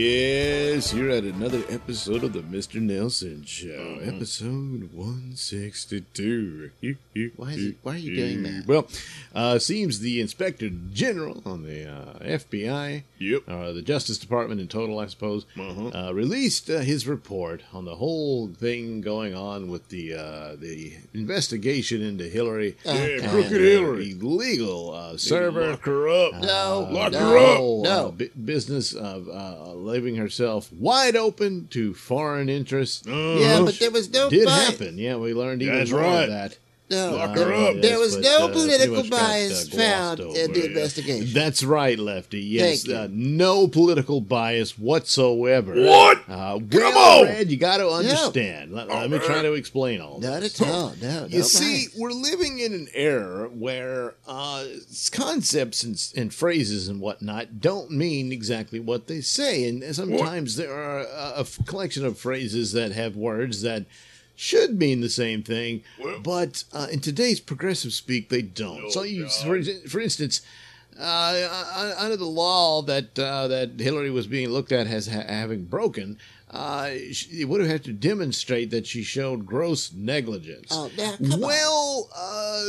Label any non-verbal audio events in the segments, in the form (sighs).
Yes, you're at another episode of the Mr. Nailsin Show, episode 162. Why is it- why are you doing that? Well, uh, seems the Inspector General on the uh, FBI, Yep. uh, the Justice Department in total, I suppose, Uh-huh. uh, released uh, his report on the whole thing going on with the uh, the investigation into Hillary. Oh, Yeah, crooked Hillary. Illegal server. Lock her up. No, Lock no, her up. no. bu- business of uh, leaving herself wide open to foreign interests. Uh-huh. Yeah, but there was no Did bias. happen. Yeah, we learned even That's more right. of that. No, Lock there, her up. there was Yes, no but, uh, pretty political much got, bias uh, found over, in the investigation. That's right, Lefty. Yes, Thank you. uh, no political bias whatsoever. What? Uh, Come well, on! Red, you got to understand. Let, let me try to explain all this. Not at all. No, no You see, we're living in an era where uh, concepts and, and phrases and whatnot don't mean exactly what they say, and sometimes there are a collection of phrases that have words that should mean the same thing, Well- but uh, in today's progressive speak, they don't. Oh, so, you, for, for instance. Uh, uh, under the law that uh, that Hillary was being looked at as ha- having broken, uh, she would have had to demonstrate that she showed gross negligence. Oh, now, come on. well, uh,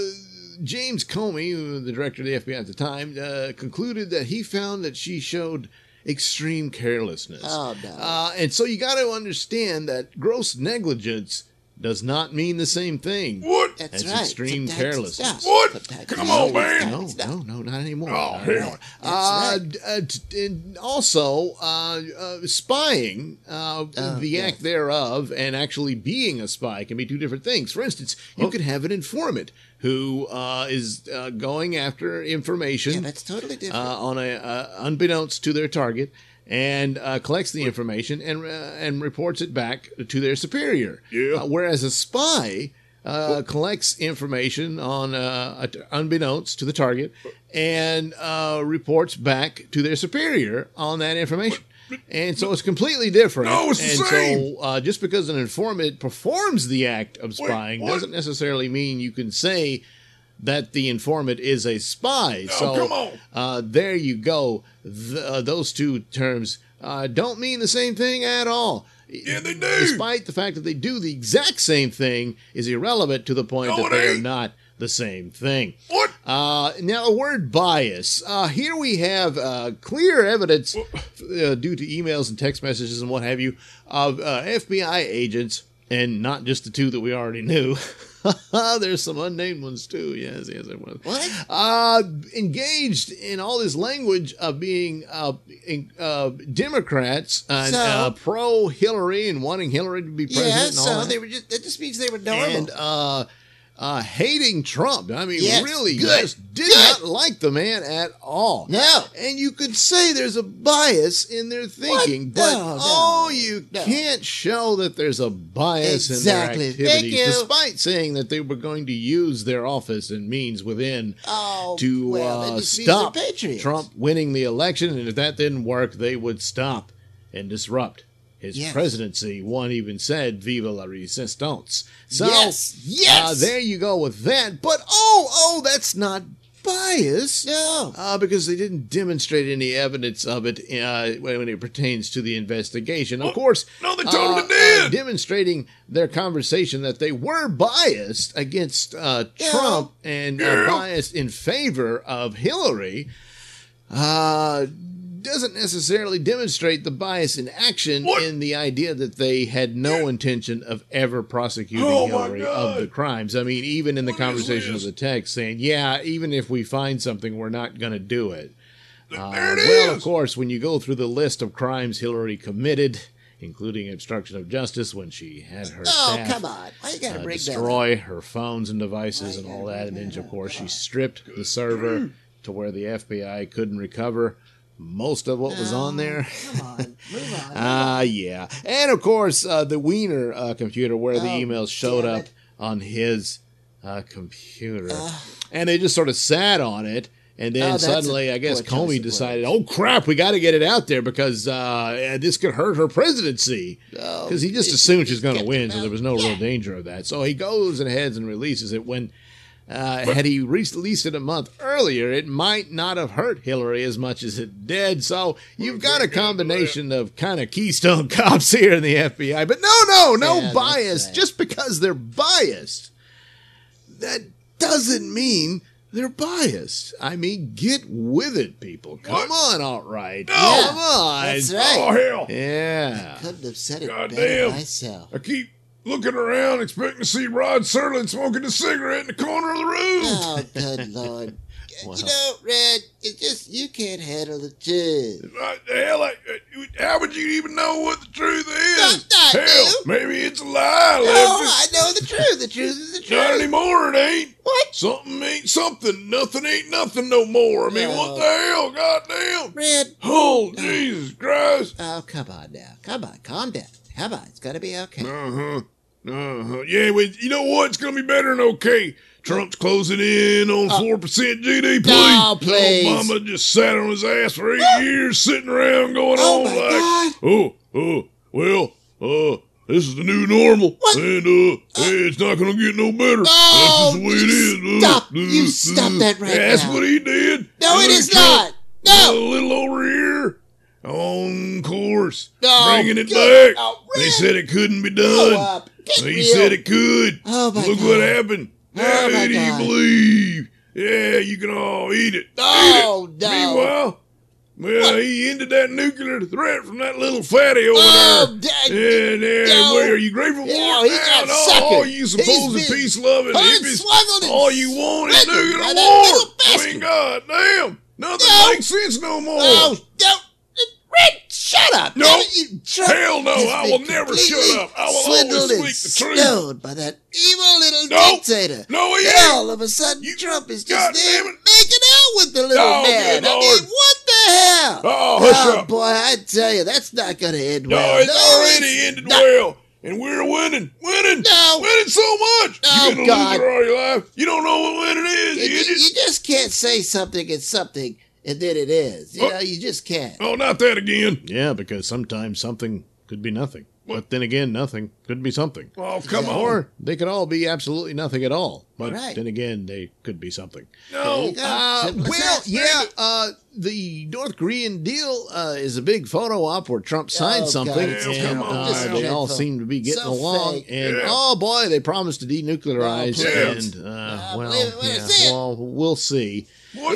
James Comey, the director of the FBI at the time, uh, concluded that he found that she showed extreme carelessness. Oh, no. Uh, and so you got to understand that gross negligence does not mean the same thing. What? That's That's right. extreme Sometimes carelessness. does. What? Sometimes Come on, does. man. No, no, no, not anymore. Oh, Not hell. anymore. That's Uh, right. uh, and also, uh, uh, spying, uh, Oh, the yes. act thereof, and actually being a spy can be two different things. For instance, you could have an informant who uh, is uh, going after information Yeah, that's totally different. uh, on a uh, unbeknownst to their target and uh, collects the information and uh, and reports it back to their superior. Yeah. Uh, whereas a spy uh, collects information on uh, unbeknownst to the target and uh, reports back to their superior on that information. And so it's completely different. No, it's the same. so uh, just because an informant performs the act of spying what? doesn't necessarily mean you can say that the informant is a spy. so come on. Uh, there you go. Th- uh, those two terms uh, don't mean the same thing at all. Yeah, they do. Despite the fact that they do the exact same thing, is irrelevant to the point No, that they are not the same thing. What? Uh, now, a word bias. Uh, here we have uh, clear evidence, uh, due to emails and text messages and what have you, of uh, FBI agents, and not just the two that we already knew. (laughs) (laughs) There's some unnamed ones too. Yes, yes, there was. What? Uh, engaged in all this language of being uh, in, uh, Democrats and So? uh, pro Hillary and wanting Hillary to be president. yeah, and all so that they were just, that just means they were normal. and uh, uh, hating Trump. I mean, Yes, really, good, just did good. not like the man at all. No. and you could say there's a bias in their thinking, but No, no, oh, you no. can't show that there's a bias Exactly. in their activities, despite saying that they were going to use their office and means within Oh, to well, uh, just means they're stop. Trump winning the election, and if that didn't work, they would stop and disrupt his Yes. presidency. One even said, "Viva la resistance." So, Yes, yes. uh, there you go with that. But oh, oh, that's not bias. No. Uh, because they didn't demonstrate any evidence of it uh, when it pertains to the investigation. Of course, no, they totally uh, did. uh, demonstrating their conversation that they were biased against uh, Yeah. Trump and uh, Yeah. biased in favor of Hillary. Doesn't necessarily demonstrate the bias in action What? in the idea that they had no intention of ever prosecuting Oh, Hillary of the crimes. I mean, even in the What conversation of the text saying, yeah, even if we find something, we're not going to do it. Uh, there it is. well, of course, when you go through the list of crimes Hillary committed, including obstruction of justice when she had her Oh, staff come on. Why you gotta uh, break destroy her phones and devices Why and all that. And then, of course, she stripped the server (clears throat) to where the FBI couldn't recover most of what was on there. Come on, move (laughs) on. Ah, yeah. And of course, uh, the Wiener uh, computer where the Oh, emails showed up on his uh, computer. And they just sort of sat on it. And then Oh, suddenly, a I guess Comey decided, oh crap, we got to get it out there because uh, this could hurt her presidency. Oh, Because he just assumed she's going to win, so there was no Yeah. real danger of that. So he goes and heads and releases it. When uh, had he released it a month earlier, it might not have hurt Hillary as much as it did. So you've got a combination of kind of Keystone (laughs) cops here in the FBI. But no, no, no Yeah, bias. right. Just because they're biased, that doesn't mean they're biased. I mean, get with it, people. Come on, all right. Yeah, Come on. that's right. Oh hell! Yeah. I Couldn't have said it God better damn. myself. I keep looking around expecting to see Rod Serling smoking a cigarette in the corner of the room. Oh, good lord. Wow. (laughs) You know, Red, it's just you can't handle the truth. What the hell? I, uh, how would you even know what the truth is? Not- not hell, you. maybe it's a lie, No. I know the truth. The truth is the truth. Not anymore, it ain't. What? Something ain't something. Nothing ain't nothing no more. I mean, No. what the hell? Goddamn. Red. Oh, Jesus Christ. Oh, come on now. Come on, calm down. Come on, it's gonna be okay. Uh huh. Uh huh. Yeah, well, you know what? It's gonna be better than okay. Trump's closing in on four percent GDP. No, please. Obama just sat on his ass for eight years, sitting around going Oh, on like, God. oh, oh, well, uh, this is the new normal, What? and uh, hey, it's not gonna get no better. Oh, that's just the way it is. Uh, stop. uh, You stop uh, that right That's now. what he did. No, it Look Trump. not. No. A little over here. On course, No, bringing it back. Oh, they said it couldn't be done. He real. said it could. Oh, Look God. what happened. Oh, How he God. believe? Yeah, you can all eat it. Oh, eat it. no. Meanwhile, well, he ended that nuclear threat from that little fatty over Oh, there. And, and No. where are you grateful for Yeah, it? he got No, all you supposed been peace loving hippies, all you want is nuclear war. I mean, god damn, nothing No. makes sense no more. Oh, don't. Shut up. No. You Hell no, I will never shut up. I will swindled always and speak the truth. by that evil little No. dictator. No, he And ain't. all of a sudden, You- Trump is God just there making out with the little Oh, man. I mean, what the hell? Oh, hush oh up. boy, I tell you, that's not going to end No, well. it's No, already it's ended not. well. And we're winning. Winning. No. Winning so much. Oh, You've been a God. loser all your life. You don't know what winning is, You, you idiot. you just can't say something is something and then it is. You Oh. know, you just can't. Oh, not that again. Yeah, because sometimes something could be nothing. But then again, nothing could be something. Oh, come Yeah. on. Or they could all be absolutely nothing at all. But Right. then again, they could be something. No. Uh, well, that. yeah, uh, the North Korean deal uh, is a big photo op where Trump signed Oh, something, God, it's and terrible. uh, they all seem to be getting So along. fake. And Yeah. oh boy, they promised to denuclearize, Oh, and uh, I well, believe it when I yeah, well, we'll see.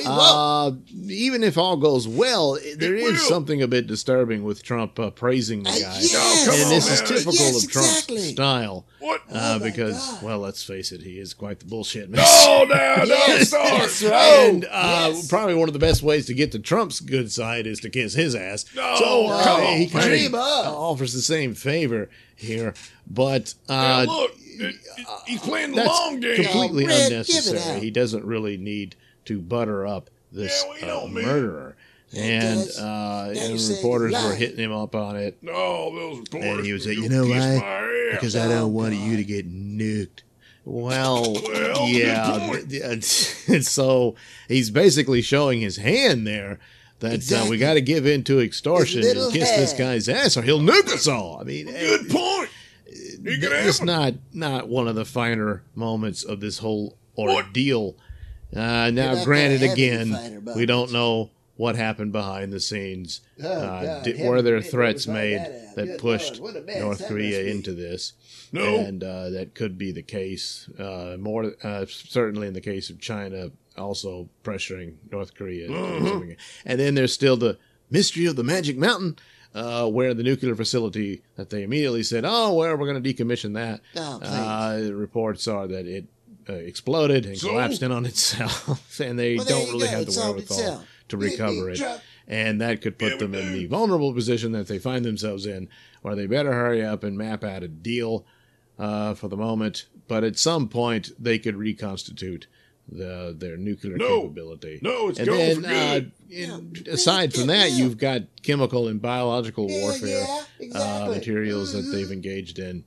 Uh, even if all goes well, there It is will. something a bit disturbing with Trump uh, praising the Uh, guy, yes. Oh, and on, this is typical Yes, of Trump's exactly. style. what? Uh, Oh, because, God. well, let's face it, he is quite the bullshit mess. Oh, now, don't Yes, right. And uh, Yes. probably one of the best ways to get to Trump's good side is to kiss his ass. No, so uh, come he on, kind of offers the same favor here, but Now, uh, look, it, it, he's playing the long game. completely Red, unnecessary. He doesn't really need to butter up this Yeah, uh, murderer. And does. uh, and reporters were hitting him up on it No, those reporters. And he would say, will "You know kiss why? my ass." because I Oh, don't want God. you to get nuked. Well, (laughs) Well, yeah. good point. (laughs) and so he's basically showing his hand there that uh, we got to give in to extortion and kiss this guy's ass, or he'll nuke us all. I mean, Good point. It- it's not not one of the finer moments of this whole What? Ordeal. Uh, now, granted, gonna have any again, finer we don't know what happened behind the scenes. Oh, uh, God, di- heaven were there threats made that that pushed Lord, what a mess North Korea into this? No. and uh, that could be the case. Uh, more uh, certainly in the case of China, also pressuring North Korea. to do something. And then there's still the mystery of the Magic Mountain, uh, where the nuclear facility that they immediately said, "Oh, well, we're going to decommission that." Oh, uh, reports are that it uh, exploded and So? collapsed in on (laughs) itself, and they Well, don't really go. have the wherewithal to recover it and that could put Yeah, them in the vulnerable position that they find themselves in, where they better hurry up and map out a deal uh, for the moment. But at some point, they could reconstitute the, their nuclear No. capability. No, it's and gone then, uh, good. in, Yeah, aside from that, yeah. you've got chemical and biological warfare uh, exactly. materials that Mhm. they've engaged in,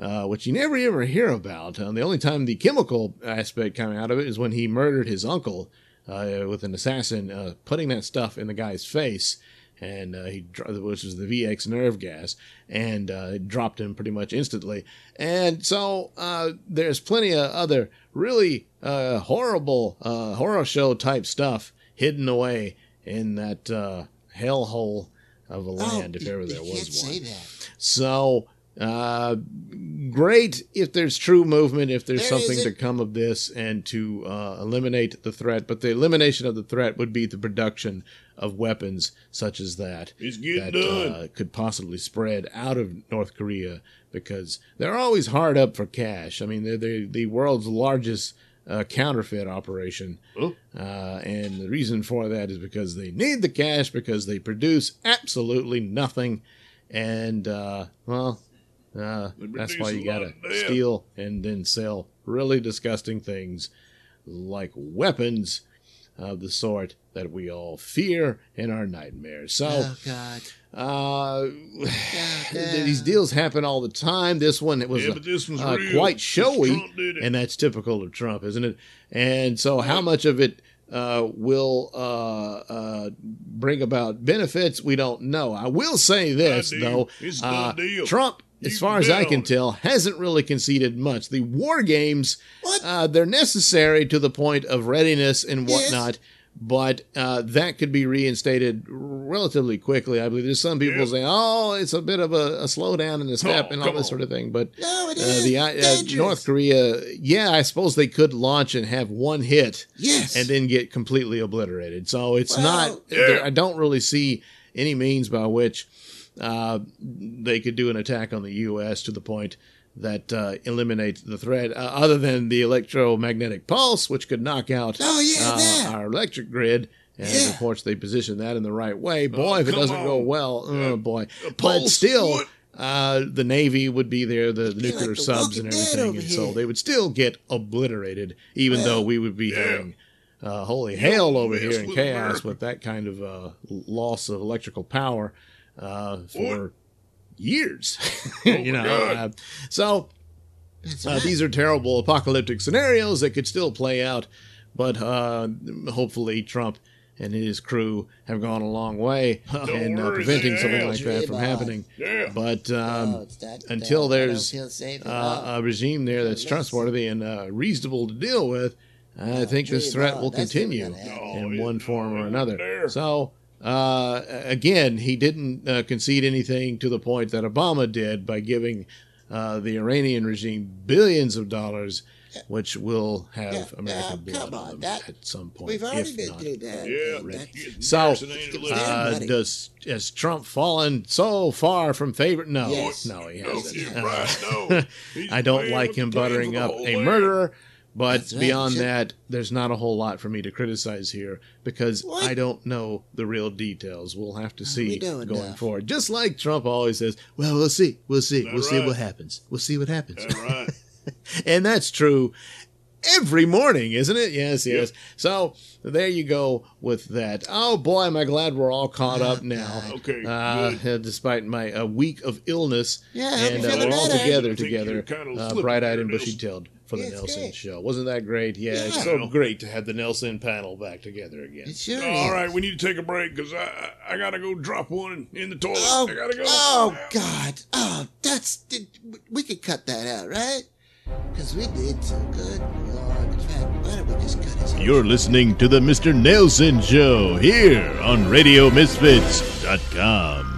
uh, which you never ever hear about. Uh, the only time the chemical aspect came out of it is when he murdered his uncle uh, with an assassin, uh, putting that stuff in the guy's face. And uh, he, which was the VX nerve gas, and uh, it dropped him pretty much instantly. And so uh, there's plenty of other really uh, horrible uh, horror show type stuff hidden away in that uh, hellhole of a land, if Oh, you- ever there was one. say that. So, uh, great if there's true movement, if there's There something to come of this and to uh, eliminate the threat. But the elimination of the threat would be the production of weapons such as that It's that done. uh, could possibly spread out of North Korea because they're always hard up for cash. I mean, they're, they're the world's largest uh, counterfeit operation. Oh. Uh, and the reason for that is because they need the cash because they produce absolutely nothing. And, uh, well, uh, that's why you gotta steal and then sell really disgusting things like weapons of the sort that we all fear in our nightmares. So, Oh God. uh, yeah. (sighs) these deals happen all the time. This one it was Yeah, but this one's uh, quite showy, it. and that's typical of Trump, isn't it? And so, how much of it uh, will uh, uh, bring about benefits? We don't know. I will say this though: deal. It's a uh, deal. Trump. As far as I can tell, hasn't really conceded much. The war games, uh, they're necessary to the point of readiness and Yes. whatnot, but uh, that could be reinstated relatively quickly. I believe there's some people Yeah. saying, "Oh, it's a bit of a, a slowdown in the step Oh, and all this on. sort of thing." But No, it uh, is the uh. North Korea, yeah, I suppose they could launch and have one hit Yes. and then get completely obliterated. So it's Well, not. Yeah. I don't really see any means by which uh, they could do an attack on the U.S. to the point that uh, eliminates the threat, uh, other than the electromagnetic pulse, which could knock out Oh, yeah, uh, our electric grid. And Yeah. of course, they position that in the right way. Boy, if it doesn't go on. well, oh boy. But still, uh, the Navy would be there, the, the nuclear like the subs and everything. And so they would still get obliterated, even Well, though we would be yeah. having uh, holy hail over mess here in chaos America. with that kind of uh, loss of electrical power uh, for years. (laughs) you know, uh, so uh, these are terrible apocalyptic scenarios that could still play out, but uh, hopefully Trump and his crew have gone a long way in uh, worry, preventing they something have. like that from happening. Yeah. But um, Oh, it's not- until I don't there's, safe uh, a regime there that's Let's- trustworthy and uh, reasonable to deal with, I think this threat will continue gonna happen. Oh, in one form or another. there. So, uh, again, he didn't uh, concede anything to the point that Obama did by giving uh, the Iranian regime billions of dollars, which will have Yeah, American yeah, blood come on on, them that- at some point. We've already if been not through that. Yeah. That's- So, vaccinated a little. uh, does has Trump fallen so far from favor? No, Yes. no, he hasn't. you're Uh, right. No. (laughs) I don't like him buttering up whole a land. Murderer, but That's beyond sure. that, there's not a whole lot for me to criticize here because What? I don't know the real details. We'll have to see don't going enough. forward. Just like Trump always says, "Well, we'll see, we'll see, That we'll see what happens. We'll see what happens." That's right. (laughs) and that's true every morning, isn't it? Yes, Yep. yes. So there you go with that. Oh boy, am I glad we're all caught up (laughs) now. (laughs) Okay, Uh, good. despite my uh, week of illness, Yeah, and uh, we're all together together, kinda uh, bright-eyed and bushy-tailed for the Yeah, it's Nailsin great. show. Wasn't that great? Yeah, it's Yeah. so great to have the Nailsin panel back together again. It sure All is. right, we need to take a break because I, I I gotta go drop one in the toilet. Oh, I gotta go. oh God! Oh, that's did, we could cut that out, right? Because we did so good. Lord, in fact, why don't we just cut it? You're listening to the Mr. Nailsin Show here on RadioMisfits.com.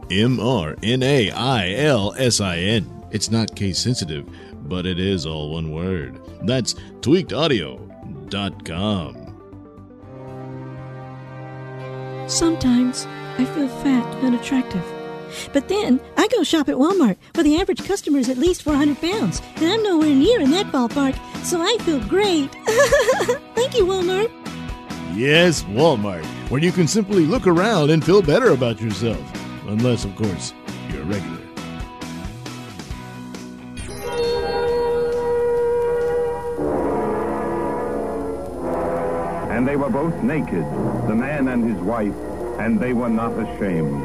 M R N A I L S I N. It's not case sensitive, but it is all one word. That's tweakedaudio.com. Sometimes I feel fat and attractive. But then I go shop at Walmart, where the average customer is at least 400 pounds, and I'm nowhere near in that ballpark, so I feel great. (laughs) Thank you, Walmart. Yes, Walmart, where you can simply look around and feel better about yourself. Unless, of course, you're a regular. And they were both naked, the man and his wife, and they were not ashamed.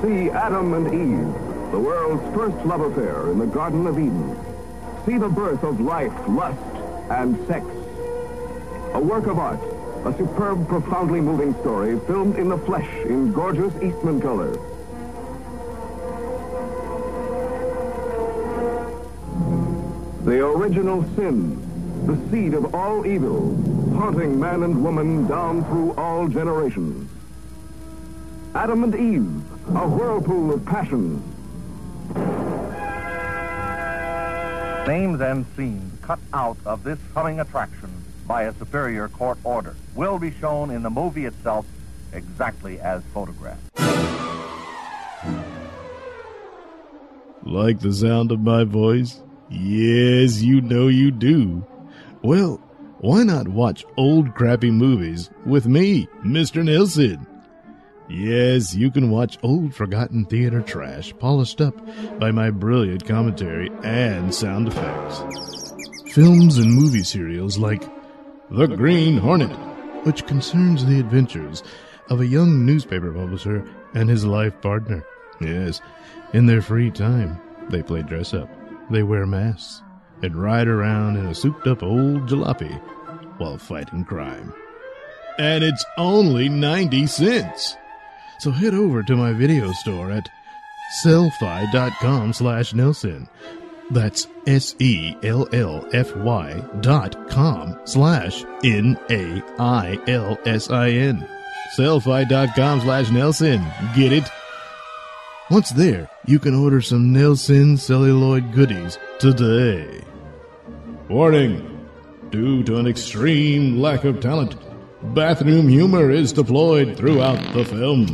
See Adam and Eve, the world's first love affair in the Garden of Eden. See the birth of life, lust, and sex. A work of art, a superb, profoundly moving story filmed in the flesh in gorgeous Eastman color. The original sin, the seed of all evil, haunting man and woman down through all generations. Adam and Eve, a whirlpool of passion. Names and scenes cut out of this coming attraction by a superior court order will be shown in the movie itself exactly as photographed. Like the sound of my voice? Yes, you know you do. Well, why not watch old crappy movies with me, Mr. Nailsin? Yes, you can watch old forgotten theater trash polished up by my brilliant commentary and sound effects. Films and movie serials like The Green Hornet, which concerns the adventures of a young newspaper publisher and his life partner. Yes, in their free time, they play dress up, they wear masks, and ride around in a souped up old jalopy while fighting crime. And it's only 90 cents. So head over to my video store at sellfy.com slash Nailsin. That's S-E-L-L-F-Y dot com slash N-A-I-L-S-I-N. Sellfy dot com slash Nailsin. Get it? Once there, you can order some Nailsin celluloid goodies today. Warning! Due to an extreme lack of talent, bathroom humor is deployed throughout the film.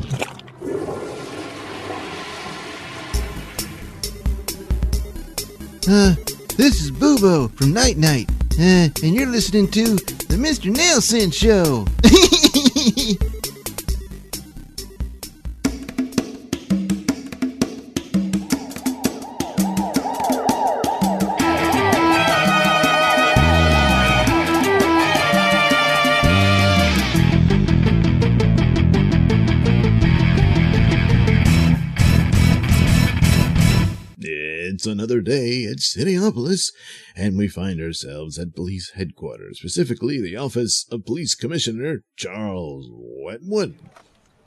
Uh, this is Boobo from Night Knight, uh, and you're listening to the Mr. Nailsin Show. (laughs) another day at Cityopolis, and we find ourselves at police headquarters, specifically the office of Police Commissioner Charles Wetwood.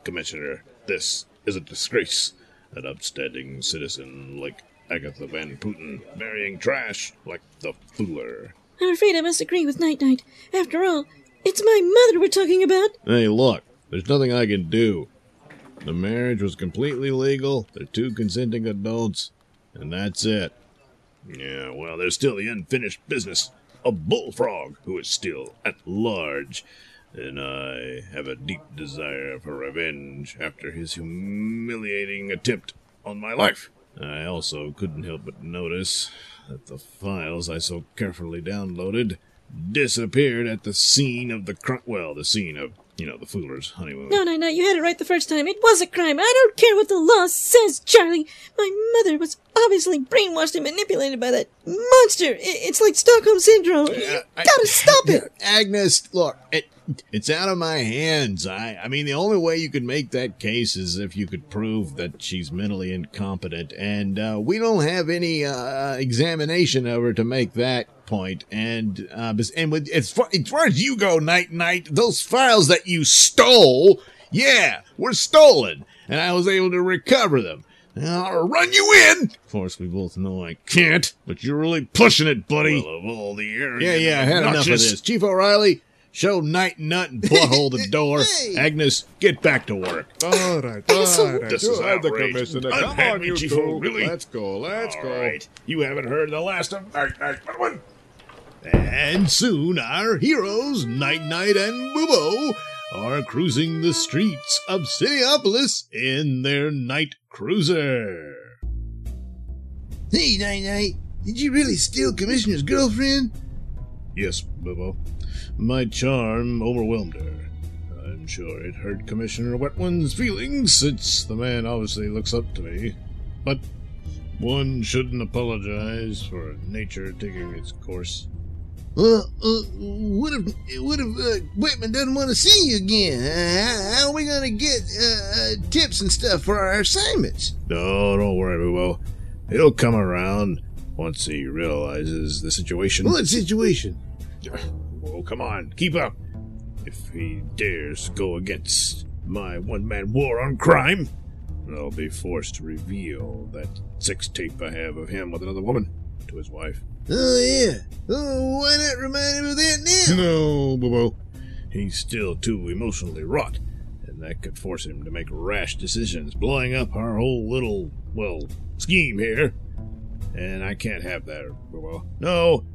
Commissioner, this is a disgrace. An upstanding citizen like Agatha Van Putten marrying trash like the Fooler. I'm afraid I must agree with Night Knight. After all, it's my mother we're talking about. Hey, look, there's nothing I can do. The marriage was completely legal. They're two consenting adults, and that's it. Yeah, well, there's still the unfinished business of Bullfrog, who is still at large, and I have a deep desire for revenge after his humiliating attempt on my life. I also couldn't help but notice that the files I so carefully downloaded disappeared at the scene of the crime. Well, the scene of, you know, the Fooler's honeymoon. No, no, Night, you had it right the first time. It was a crime. I don't care what the law says, Charlie. My mother was obviously brainwashed and manipulated by that monster. I- It's like Stockholm Syndrome. You I- gotta stop it. Agnes, look, it, it's out of my hands. I, I mean, the only way you could make that case is if you could prove that she's mentally incompetent, and uh, we don't have any uh, examination of her to make that point. And uh, and with, as far as far as you go, night knight, those files that you stole, yeah, were stolen, and I was able to recover them. Now, I'll run you in. Of course, we both know I can't, but you're really pushing it, buddy. Well, of all the arrogant Yeah, yeah, I had enough of this. Chief O'Reilly, Show Night Nut and (laughs) Butthole the door. Hey. Agnes, get back to work. All right, all right. This is have the outrage. commissioner. Unhand Come on, me, you Chief two. O, really? Let's go, let's All go. right. You haven't heard the last of Night Knight. One. And soon our heroes, Night Knight and Boobo, are cruising the streets of Cityopolis in their night cruiser. Hey, Night Knight, did you really steal Commissioner's girlfriend? Yes, Boobo. My charm overwhelmed her. I'm sure it hurt Commissioner Wetman's feelings, since the man obviously looks up to me. But one shouldn't apologize for nature taking its course. Well, uh, what if what if uh, Whitman doesn't want to see you again? Uh, how, are we gonna get uh, uh, tips and stuff for our assignments? No, don't worry, Boobo. He'll come around once he realizes the situation. What situation? Oh, come on, keep up. If he dares go against my one man war on crime, I'll be forced to reveal that sex tape I have of him with another woman to his wife. Oh yeah. Oh, why not remind him of that now? No, Bobo. He's still too emotionally wrought, and that could force him to make rash decisions, blowing up our whole little, well, scheme here. And I can't have that, Bobo. No,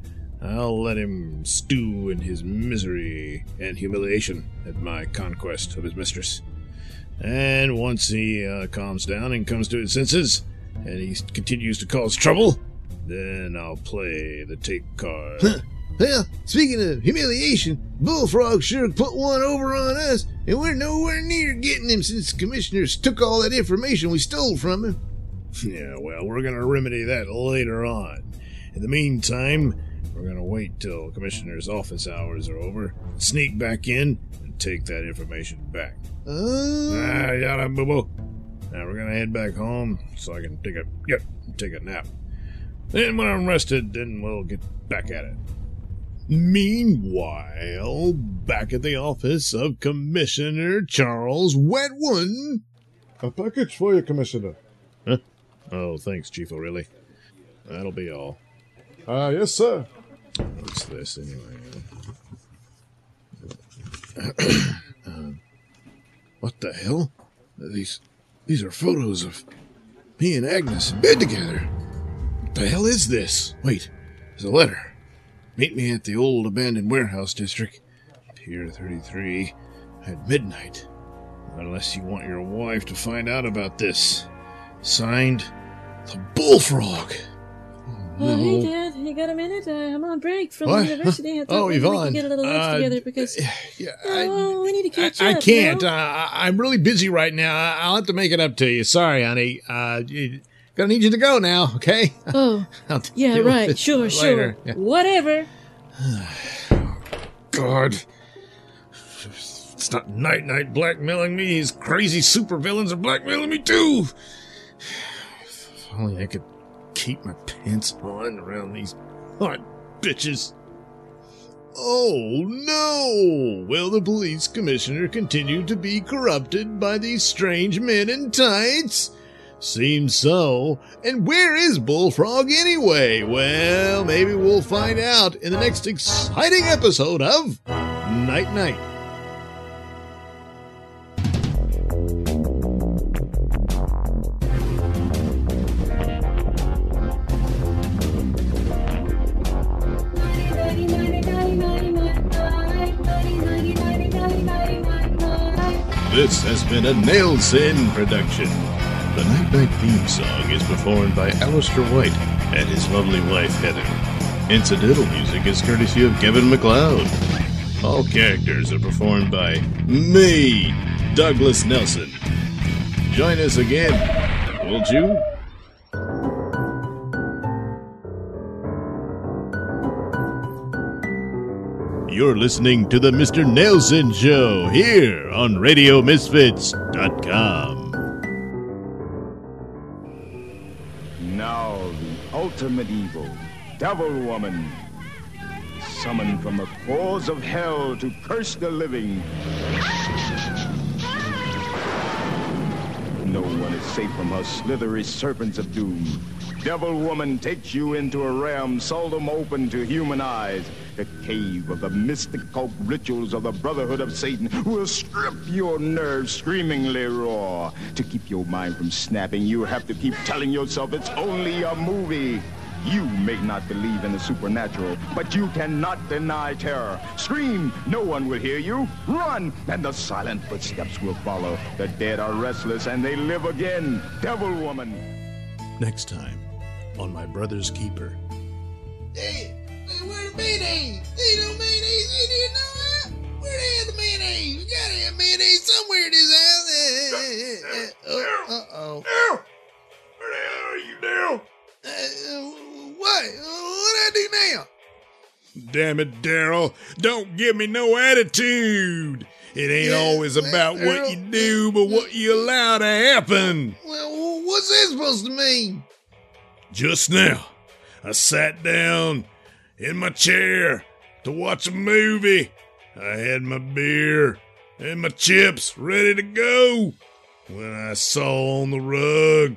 I'll let him stew in his misery and humiliation at my conquest of his mistress. And once he uh, calms down and comes to his senses, and he continues to cause trouble, then I'll play the tape card. Well, speaking of humiliation, Bullfrog sure put one over on us, and we're nowhere near getting him since the commissioners took all that information we stole from him. Yeah, well, we're going to remedy that later on. In the meantime, we're going to wait till the Commissioner's office hours are over, sneak back in, and take that information back. Oh, Ah, yada boo boo. Now we're going to head back home so I can take a yep, take a nap. Then when I'm rested, then we'll get back at it. Meanwhile, back at the office of Commissioner Charles Wetwin. A package for you, Commissioner. Oh, thanks, Chief O'Reilly. That'll be all. Ah, yes, sir. What's this anyway? Uh, (clears throat) what the hell? These these are photos of me and Agnes in bed together. What the hell is this? Wait, there's a letter. Meet me at the old abandoned warehouse district, Pier 33, at midnight. Unless you want your wife to find out about this. Signed, the Bullfrog. Oh, hey, Dad. You got a minute? Uh, I'm on break from What? university. I (laughs) Oh, maybe we get a little lunch Uh, together because Yeah, oh, we need to I, catch I up. can't. You Uh, know? I- I'm really busy right now. I- I'll have to make it up to you. Sorry, honey. Uh, gonna need you to go now. Okay. (laughs) oh, yeah, right. Sure, sure. Yeah. Whatever. (sighs) God. It's not Night Knight blackmailing me. His crazy supervillains are blackmailing me too. (sighs) If only I could keep my pants on around these hot bitches. Oh no! Will the police commissioner continue to be corrupted by these strange men in tights? Seems so. And where is Bullfrog anyway? Well, maybe we'll find out in the next exciting episode of Night Knight. This has been a Nailsin production. The Night Knight theme song is performed by Alistair White and his lovely wife Heather. Incidental music is courtesy of Kevin MacLeod. All characters are performed by me, Douglas Nailsin. Join us again, won't you? You're listening to the Mr. Nailsin Show here on RadioMisfits.com. ultimate evil, Devil Woman, summoned from the claws of hell to curse the living. No one is safe from her slithery serpents of doom. Devil Woman takes you into a realm seldom open to human eyes the cave of the mystic cult rituals of the Brotherhood of Satan will strip your nerves screamingly raw. To keep your mind from snapping, you have to keep telling yourself it's only a movie. You may not believe in the supernatural, but you cannot deny terror. Scream, no one will hear you. Run, and the silent footsteps will follow. The dead are restless and they live again. Devil woman. Next time on My Brother's Keeper. Hey, hey, where the mayonnaise? Ain't no mayonnaise in here nowhere. Where the hell the mayonnaise? We gotta have mayonnaise somewhere in this house. Eh, eh, Oh, uh-oh. Now, where the hell are you now? Uh, uh, what? Uh, what I do now? Damn it, Daryl. Don't give me no attitude. It ain't Yeah, always about what you do, but what you allow to happen. Well, what's that supposed to mean? Just now, I sat down in my chair to watch a movie. I had my beer and my chips ready to go when I saw on the rug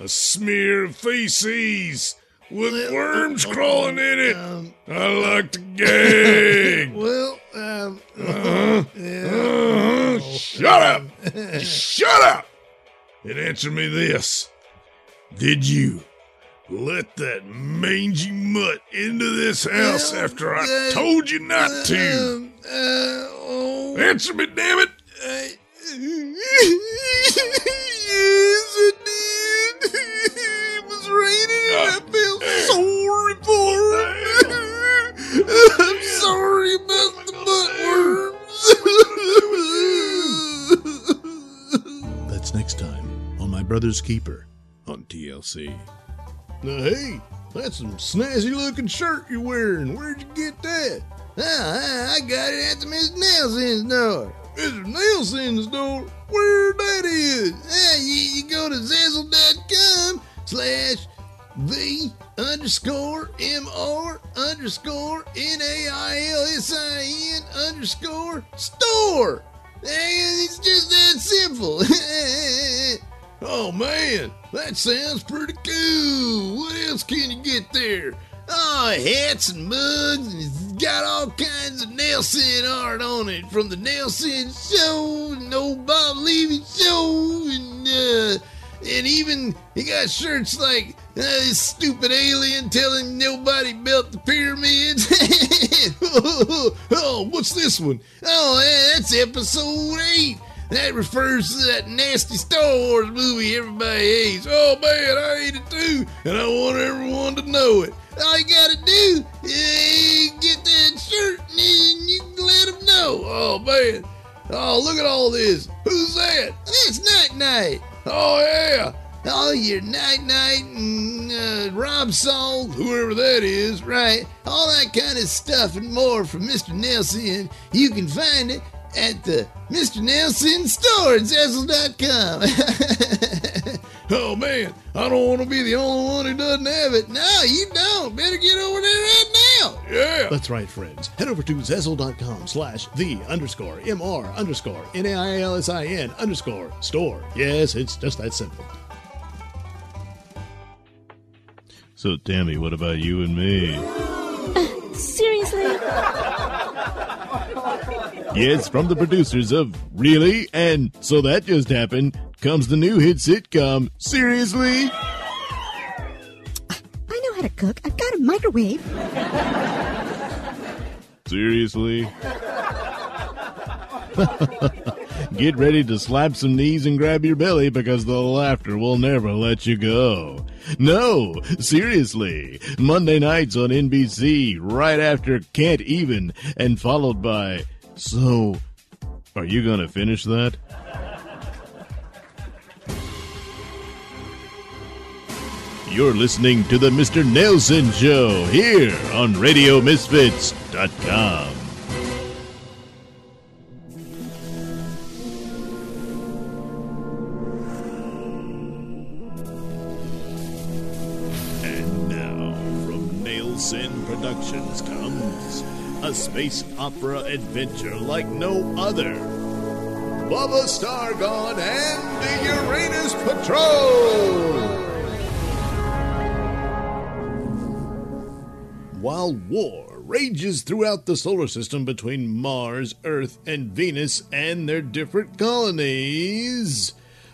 a smear of feces with worms crawling in it. Um, I like to gag. (laughs) well, um, Uh-huh. (laughs) yeah. Uh-huh. Shut up! (laughs) Shut up! It answered me this. Did you let that mangy mutt into this house Well, after I uh, told you not to? Uh, oh, Answer me, damn it! I, yes, I did. It was raining and I felt sorry for him. I'm sorry about the buttworms. That's next time on My Brother's Keeper on TLC. Hey, that's some snazzy looking shirt you're wearing. Where'd you get that? Ah, I got it at the Miss Nailsin's door. Mr. Nailsin's store. Where that is? Ah, you, you go to Zazzle.com slash the underscore M-R underscore N-A-I-L-S-I-N underscore store. Eh, It's just that simple. (laughs) Oh man, that sounds pretty cool. What else can you get there? Oh, hats and mugs, and it's got all kinds of Nailsin art on it, from the Nailsin Show, and old Bob Levy Show, and uh, and even he got shirts like uh, this stupid alien telling nobody built the pyramids. (laughs) oh, what's this one? oh, that's episode eight. That refers to that nasty Star Wars movie everybody hates. Oh man, I hate it too, and I want everyone to know it. All you gotta do is get that shirt and you can let them know. Oh man, Oh, look at all this. Who's that? it's Night Knight. Oh yeah, Oh, your Night Knight and uh, Rob Salt, whoever that is. right? All that kind of stuff and more from Mr. Nailsin. You can find it at the Mr. Nailsin store at Zazzle.com. (laughs) Oh man, I don't want to be the only one who doesn't have it. no, you don't. Better get over there right now. Yeah. That's right, friends. Head over to Zazzle.com slash the underscore MR underscore N-A-I-L-S-I-N underscore store. Yes, it's just that simple. So, Tammy, what about you and me? Uh, seriously? (laughs) Yes, from the producers of Really and So That Just Happened comes the new hit sitcom Seriously. I know how to cook. I've got a microwave. Seriously? (laughs) Get ready to slap some knees and grab your belly because the laughter will never let you go. No, seriously. Monday nights on NBC, right after Can't Even, and followed by So, are you going to finish that? You're listening to the Mr. Nailsin Show here on RadioMisfits.com. space opera adventure like no other. Bubba Stargone and the Uranus Patrol. While war rages throughout the solar system between Mars, Earth, and Venus and their different colonies.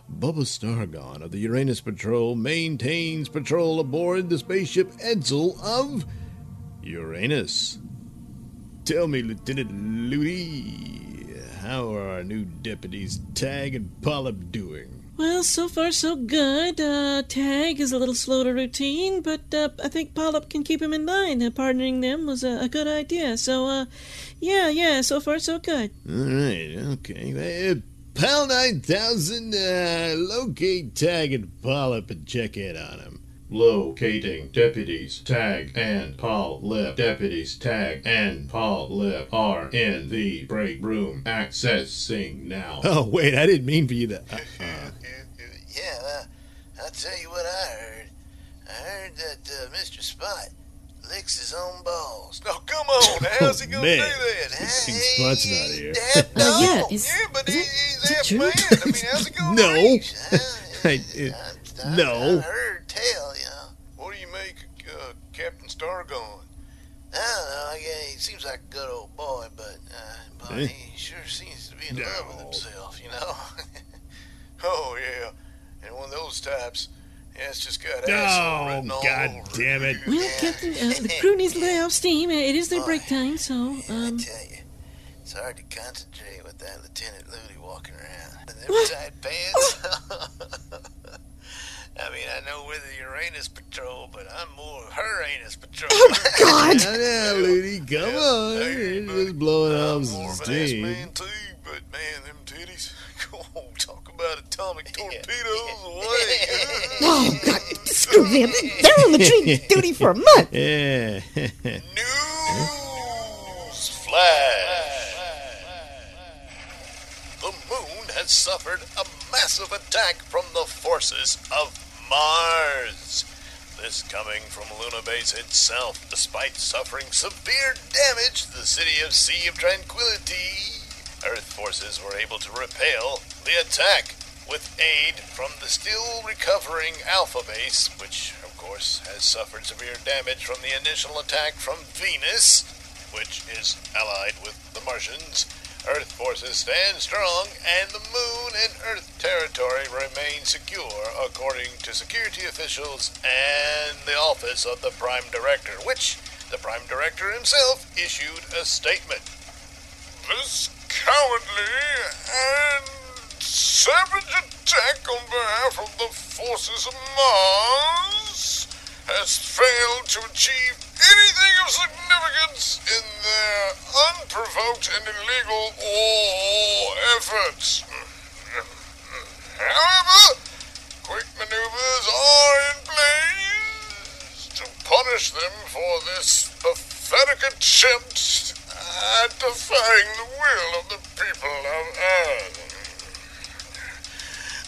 Bubba Stargone of the Uranus Patrol maintains patrol aboard the spaceship Edsel of Uranus. Tell me, Lieutenant Ludi, how are our new deputies Tag and Polyp doing? Well, so far so good. Uh, Tag is a little slow to routine, but uh, I think Polyp can keep him in line. Uh, partnering them was a, a good idea. So, uh, yeah, yeah, so far so good. All right, okay. Pal 9000, uh, locate Tag and Polyp and check in on him. Locating deputies Tag and Paul Lip. Deputies Tag and Paul Lip are in the break room. Accessing now. (laughs) Oh, wait, I didn't mean for you to. Uh, (laughs) Yeah, uh, I'll tell you what I heard. I heard that uh, Mr. Spot licks his own balls. Now, come on. (laughs) How's he gonna Man. do that? Good thing Spot's not here. Dad, Uh, no. yeah, is, Yeah, but is he, it- he's is it half man. I mean, how's he gonna No. I- it- I, I, no. I heard tell, you know. What do you make of uh, Captain Stargone? I don't know. I guess he seems like a good old boy, but, uh, but Eh? he sure seems to be in love with himself, you know. (laughs) Oh, yeah. And one of those types. Yeah, it's just got Oh, asshole written all God over damn it. well, Captain, uh, the crew needs to let off steam. It is their Boy. break time, so, um, I tell you, it's hard to concentrate with that Lieutenant Ludi walking around. And them tight pants. (laughs) I mean, I know we're the Uranus Patrol, but I'm more of her anus Patrol. Oh, my (laughs) God! Now, now, Ludi, come on. Hey, You're buddy. just blowing I'm off more some of an ass steam. man too, but man, them titties. (laughs) Oh, talk about atomic torpedoes away. (laughs) Oh, God, screw them. They're on the tree duty for a month. Yeah. News flash. The moon has suffered a massive attack from the forces of Mars. This coming from Luna Base itself, despite suffering severe damage to the city of Sea of Tranquility. Earth forces were able to repel the attack with aid from the still recovering Alpha Base, which, of course, has suffered severe damage from the initial attack from Venus, which is allied with the Martians. Earth forces stand strong, and the moon and Earth territory remain secure, according to security officials and the office of the Prime Director, which the Prime Director himself issued a statement. This cowardly and savage attack on behalf of the forces of Mars has failed to achieve anything of significance in their unprovoked and illegal war efforts. However, quick maneuvers are in place to punish them for this pathetic attempt at defying the will of the people of Earth.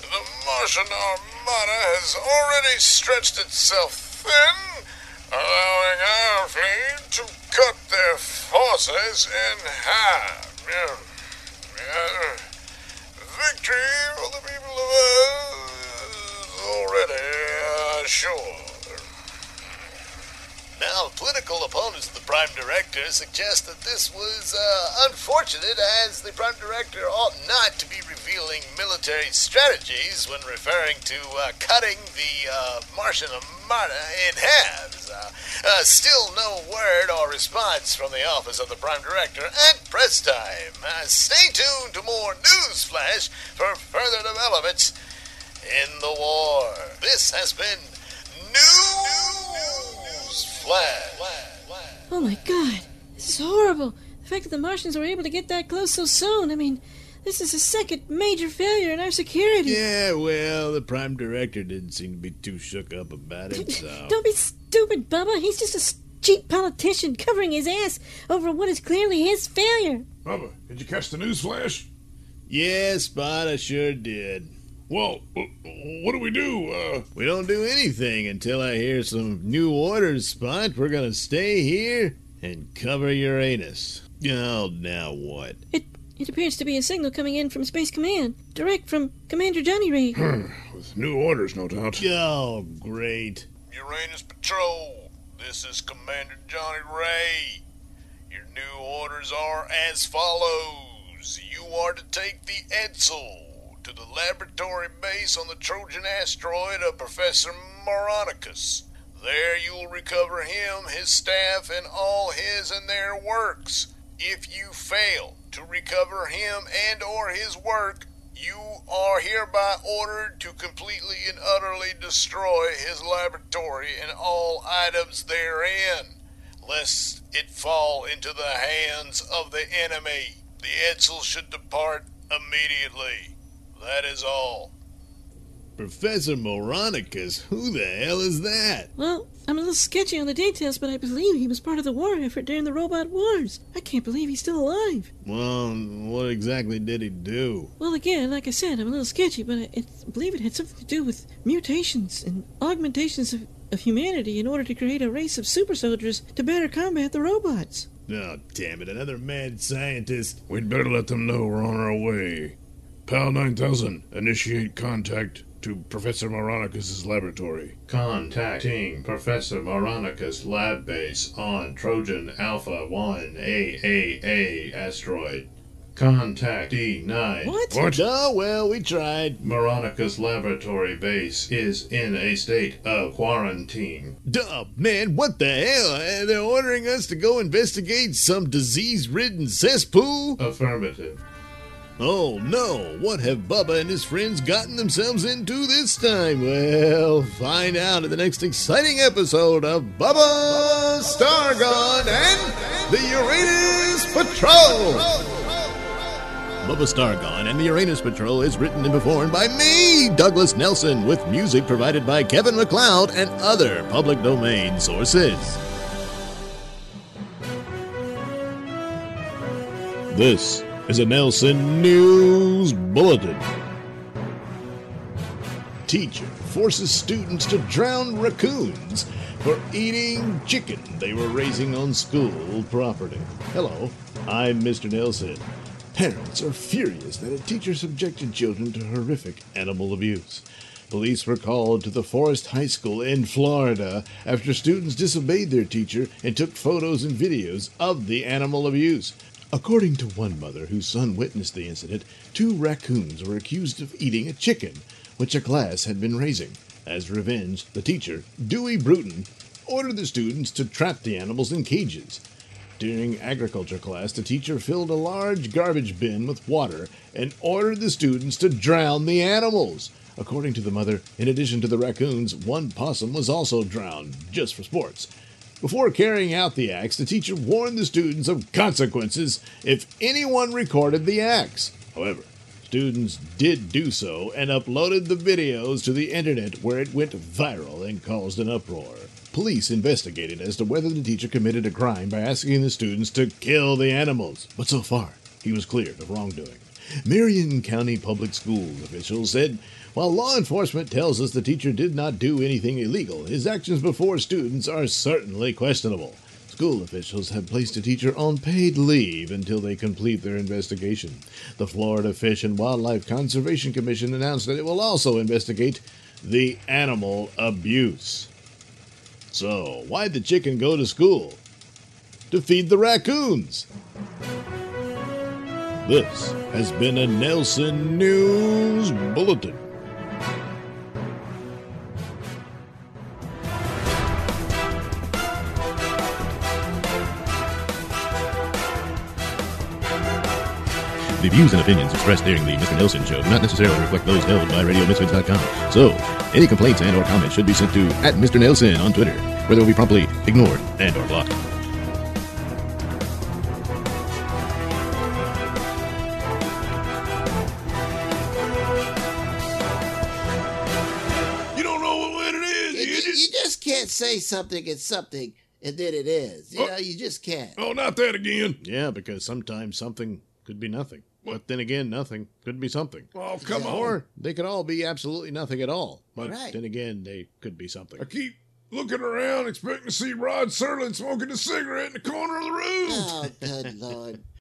The Martian Armada has already stretched itself thin, allowing our fleet to cut their forces in half. Yeah. Yeah. Victory for the people of Earth is already assured. Now, political opponents of the Prime Director suggest that this was uh, unfortunate, as the Prime Director ought not to be revealing military strategies when referring to uh, cutting the uh, Martian Armada in halves. Uh, still no word or response from the office of the Prime Director at press time. Uh, stay tuned to more news flash for further developments in the war. This has been News Flash. Oh my god, this is horrible. The fact that the Martians were able to get that close so soon. I mean, this is the second major failure in our security. Yeah, well, the prime director didn't seem to be too shook up about it, (laughs) so. Don't be stupid, Bubba. He's just a cheap politician covering his ass over what is clearly his failure. Bubba, did you catch the news flash? Yeah, Spot, I sure did. Well, what do we do? Uh, We don't do anything until I hear some new orders, Spot. We're gonna stay here and cover Uranus. Oh, now what? It it appears to be a signal coming in from Space Command, direct from Commander Johnny Ray. with new orders, no doubt. Oh, great. Uranus Patrol, this is Commander Johnny Ray. Your new orders are as follows. You are to take the Edsel to the laboratory base on the Trojan asteroid of Professor Moronicus. There you'll recover him, his staff, and all his and their works. If you fail to recover him and or his work, you are hereby ordered to completely and utterly destroy his laboratory and all items therein, lest it fall into the hands of the enemy. The Edsel should depart immediately. That is all. Professor Moronicus, who the hell is that? Well, I'm a little sketchy on the details, but I believe he was part of the war effort during the Robot Wars. I can't believe he's still alive. Well, what exactly did he do? Well, again, like I said, I'm a little sketchy, but I, I believe it had something to do with mutations and augmentations of, of humanity in order to create a race of super soldiers to better combat the robots. Oh, damn it, another mad scientist. We'd better let them know we're on our way. PAL 9000, initiate contact to Professor Moronicus' laboratory. Contacting Professor Moronicus lab base on Trojan Alpha 1 AAA asteroid. Contact D9. What? What? Oh, well, we tried. Moronicus laboratory base is in a state of quarantine. Duh, man, what the hell? Uh, They're ordering us to go investigate some disease ridden cesspool? Affirmative. Oh no, what have Bubba and his friends gotten themselves into this time? Well, find out in the next exciting episode of Bubba Stargone and the Uranus Patrol! Bubba Stargone and the Uranus Patrol is written and performed by me, Douglas Nailsin, with music provided by Kevin MacLeod and other public domain sources. This is a Nailsin News Bulletin. Teacher forces students to drown raccoons for eating chicken they were raising on school property. Hello, I'm Mr. Nailsin. Parents are furious that a teacher subjected children to horrific animal abuse. Police were called to the Forest High School in Florida after students disobeyed their teacher and took photos and videos of the animal abuse. According to one mother whose son witnessed the incident, two raccoons were accused of eating a chicken, which a class had been raising. As revenge, the teacher, Dewey Bruton, ordered the students to trap the animals in cages. During agriculture class, the teacher filled a large garbage bin with water and ordered the students to drown the animals. According to the mother, in addition to the raccoons, one possum was also drowned, just for sports. Before carrying out the acts, the teacher warned the students of consequences if anyone recorded the acts. However, students did do so and uploaded the videos to the internet where it went viral and caused an uproar. Police investigated as to whether the teacher committed a crime by asking the students to kill the animals, but so far, he was cleared of wrongdoing. Marion County Public Schools officials said while law enforcement tells us the teacher did not do anything illegal, his actions before students are certainly questionable. School officials have placed the teacher on paid leave until they complete their investigation. The Florida Fish and Wildlife Conservation Commission announced that it will also investigate the animal abuse. So, why'd the chicken go to school? To feed the raccoons. This has been a Nailsin News Bulletin. The views and opinions expressed during the Mr. Nailsin Show do not necessarily reflect those held by RadioMisfits.com. So, any complaints and or comments should be sent to at Mr. Nailsin on Twitter, where they will be promptly ignored and or blocked. You don't know what, what it is. You, You you- just, you just can't say something is something and then it is. You Oh. know, you just can't. oh, not that again. Yeah, because sometimes something could be nothing. But then again, nothing could be something. Oh, come on. Or they could all be absolutely nothing at all. But Right. then again, they could be something. I keep looking around expecting to see Rod Serling smoking a cigarette in the corner of the room. Oh, good lord.